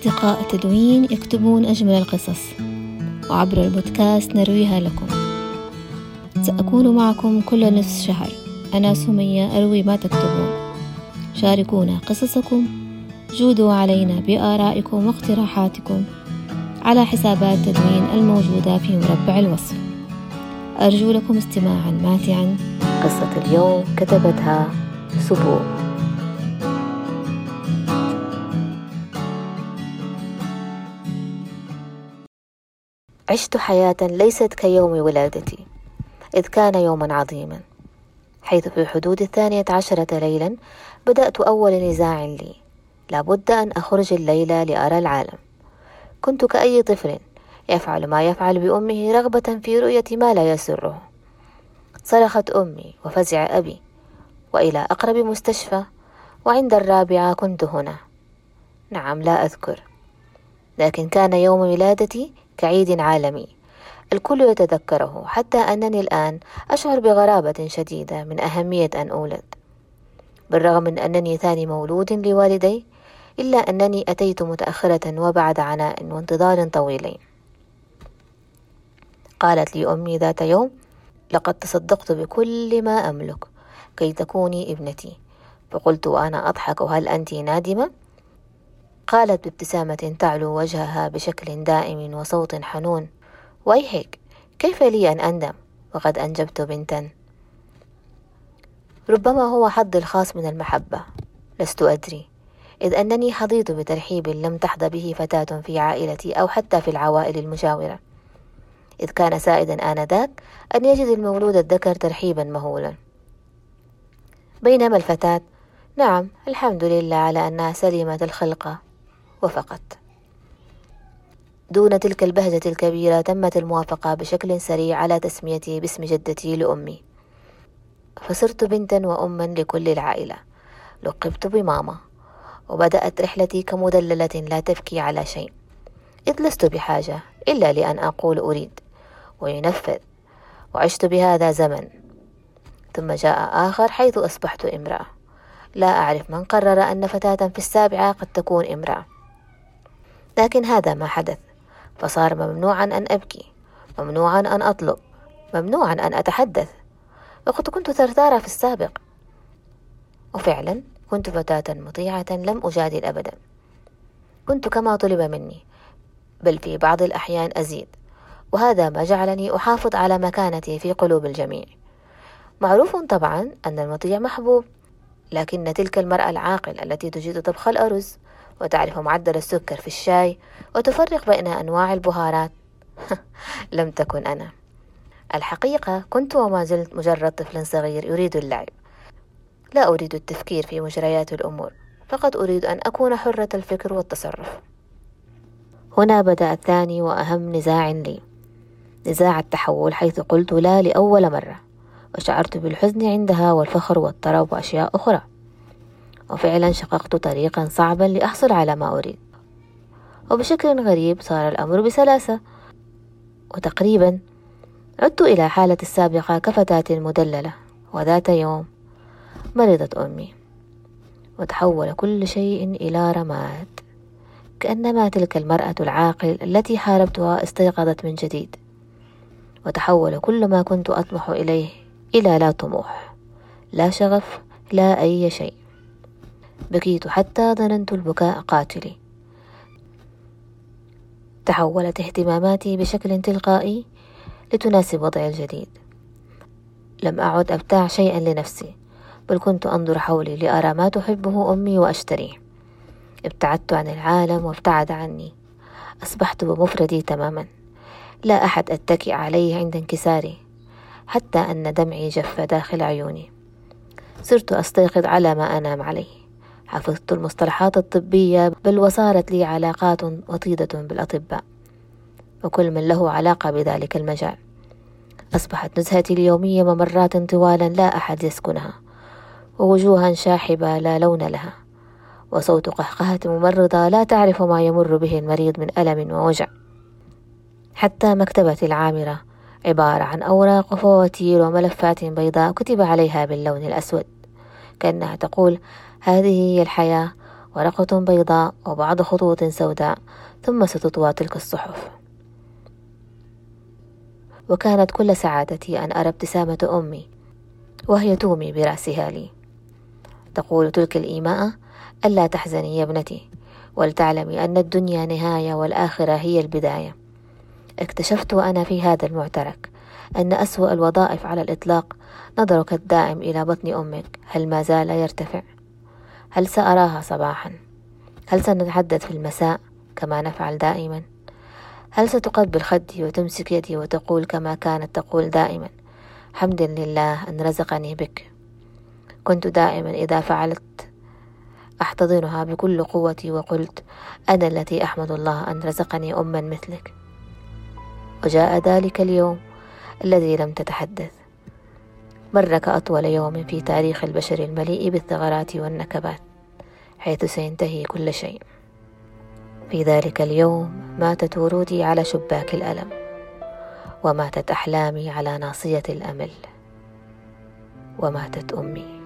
أصدقاء التدوين يكتبون أجمل القصص وعبر البودكاست نرويها لكم. سأكون معكم كل نصف شهر. أنا سمية أروي ما تكتبون. شاركونا قصصكم. جودوا علينا بآرائكم واقتراحاتكم على حسابات تدوين الموجودة في مربع الوصف. أرجو لكم استماعا ماتعا. قصة اليوم كتبتها سبوع عشت حياة ليست كيوم ولادتي إذ كان يوما عظيما. حيث في حدود الثانية عشرة ليلا بدأت أول نزاع لي. لابد أن أخرج الليلة لأرى العالم. كنت كأي طفل يفعل ما يفعل بأمه رغبة في رؤية ما لا يسره. صرخت أمي وفزع أبي وإلى أقرب مستشفى وعند الرابعة كنت هنا. نعم لا أذكر. لكن كان يوم ولادتي كعيد عالمي. الكل يتذكره حتى أنني الآن أشعر بغرابة شديدة من أهمية أن أولد. بالرغم من أنني ثاني مولود لوالدي إلا أنني أتيت متأخرة وبعد عناء وانتظار طويلين. قالت لي أمي ذات يوم لقد تصدقت بكل ما أملك كي تكوني ابنتي. فقلت وأنا أضحك هل أنت نادمة؟ قالت بابتسامة تعلو وجهها بشكل دائم وصوت حنون. ويحك كيف لي أن أندم؟ وقد أنجبت بنتا. ربما هو حظي الخاص من المحبة. لست أدري. إذ أنني حظيت بترحيب لم تحظى به فتاة في عائلتي أو حتى في العوائل المجاورة إذ كان سائدا آنذاك أن يجد المولود الذكر ترحيبا مهولا. بينما الفتاة؟ نعم الحمد لله على أنها سليمة الخلقة. وفقط. دون تلك البهجة الكبيرة تمت الموافقة بشكل سريع على تسميتي باسم جدتي لأمي. فصرت بنتا وأما لكل العائلة. لقبت بماما. وبدأت رحلتي كمدللة لا تبكي على شيء. إذ لست بحاجة إلا لأن أقول أريد. وينفذ. وعشت بهذا زمن. ثم جاء آخر حيث أصبحت امرأة. لا أعرف من قرر أن فتاة في السابعة قد تكون امرأة. لكن هذا ما حدث. فصار ممنوعا أن أبكي. ممنوعا أن أطلب. ممنوعا أن أتحدث. وقد كنت ثرثارة في السابق. وفعلا كنت فتاة مطيعة لم أجادل أبدا. كنت كما طلب مني. بل في بعض الأحيان أزيد. وهذا ما جعلني أحافظ على مكانتي في قلوب الجميع. معروف طبعا أن المطيع محبوب. لكن تلك المرأة العاقل التي تجيد طبخ الأرز وتعرف معدل السكر في الشاي وتفرق بين أنواع البهارات. لم تكن أنا. الحقيقة كنت وما زلت مجرد طفل صغير يريد اللعب. لا أريد التفكير في مجريات الأمور. فقط أريد أن أكون حرة الفكر والتصرف. هنا بدأ الثاني وأهم نزاع لي. نزاع التحول حيث قلت لا لأول مرة. وشعرت بالحزن عندها والفخر والطرب وأشياء أخرى. وفعلا شققت طريقا صعبا لأحصل على ما أريد. وبشكل غريب صار الأمر بسلاسة. وتقريبا عدت إلى حالتي السابقة كفتاة مدللة وذات يوم مرضت أمي. وتحول كل شيء إلى رماد كأنما تلك المرأة العاقل التي حاربتها استيقظت من جديد. وتحول كل ما كنت أطمح إليه إلى لا طموح لا شغف لا أي شيء. بكيت حتى ظننت البكاء قاتلي. تحولت اهتماماتي بشكل تلقائي لتناسب وضعي الجديد. لم أعد أبتاع شيئا لنفسي بل كنت أنظر حولي لأرى ما تحبه أمي وأشتريه. ابتعدت عن العالم وابتعد عني. أصبحت بمفردي تماما. لا أحد أتكئ عليه عند انكساري حتى أن دمعي جف داخل عيوني. صرت أستيقظ على ما أنام عليه. حفظت المصطلحات الطبية بل وصارت لي علاقات وطيدة بالأطباء. وكل من له علاقة بذلك المجال. أصبحت نزهتي اليومية ممرات طوالا لا أحد يسكنها ووجوها شاحبة لا لون لها. وصوت قهقهة ممرضة لا تعرف ما يمر به المريض من ألم ووجع. حتى مكتبتي العامرة عبارة عن أوراق وفواتير وملفات بيضاء كتب عليها باللون الأسود. كأنها تقول هذه هي الحياة ورقة بيضاء وبعض خطوط سوداء ثم ستطوى تلك الصحف. وكانت كل سعادتي أن أرى ابتسامة أمي وهي تومي برأسها لي. تقول تلك الإيماءة ألا تحزني يا ابنتي ولتعلمي أن الدنيا نهاية والآخرة هي البداية. اكتشفت وأنا في هذا المعترك أن أسوأ الوظائف على الإطلاق نظرك الدائم إلى بطن أمك هل ما زال يرتفع؟ هل سأراها صباحا؟ هل سنتحدث في المساء كما نفعل دائما؟ هل ستقبل خدي وتمسك يدي وتقول كما كانت تقول دائما حمدا لله أن رزقني بك كنت دائما إذا فعلت أحتضنها بكل قوتي وقلت أنا التي أحمد الله أن رزقني أما مثلك وجاء ذلك اليوم الذي لم تتحدث مر كأطول يوم في تاريخ البشر المليء بالثغرات والنكبات حيث سينتهي كل شيء. في ذلك اليوم ماتت ورودي على شباك الألم وماتت أحلامي على ناصية الأمل وماتت أمي.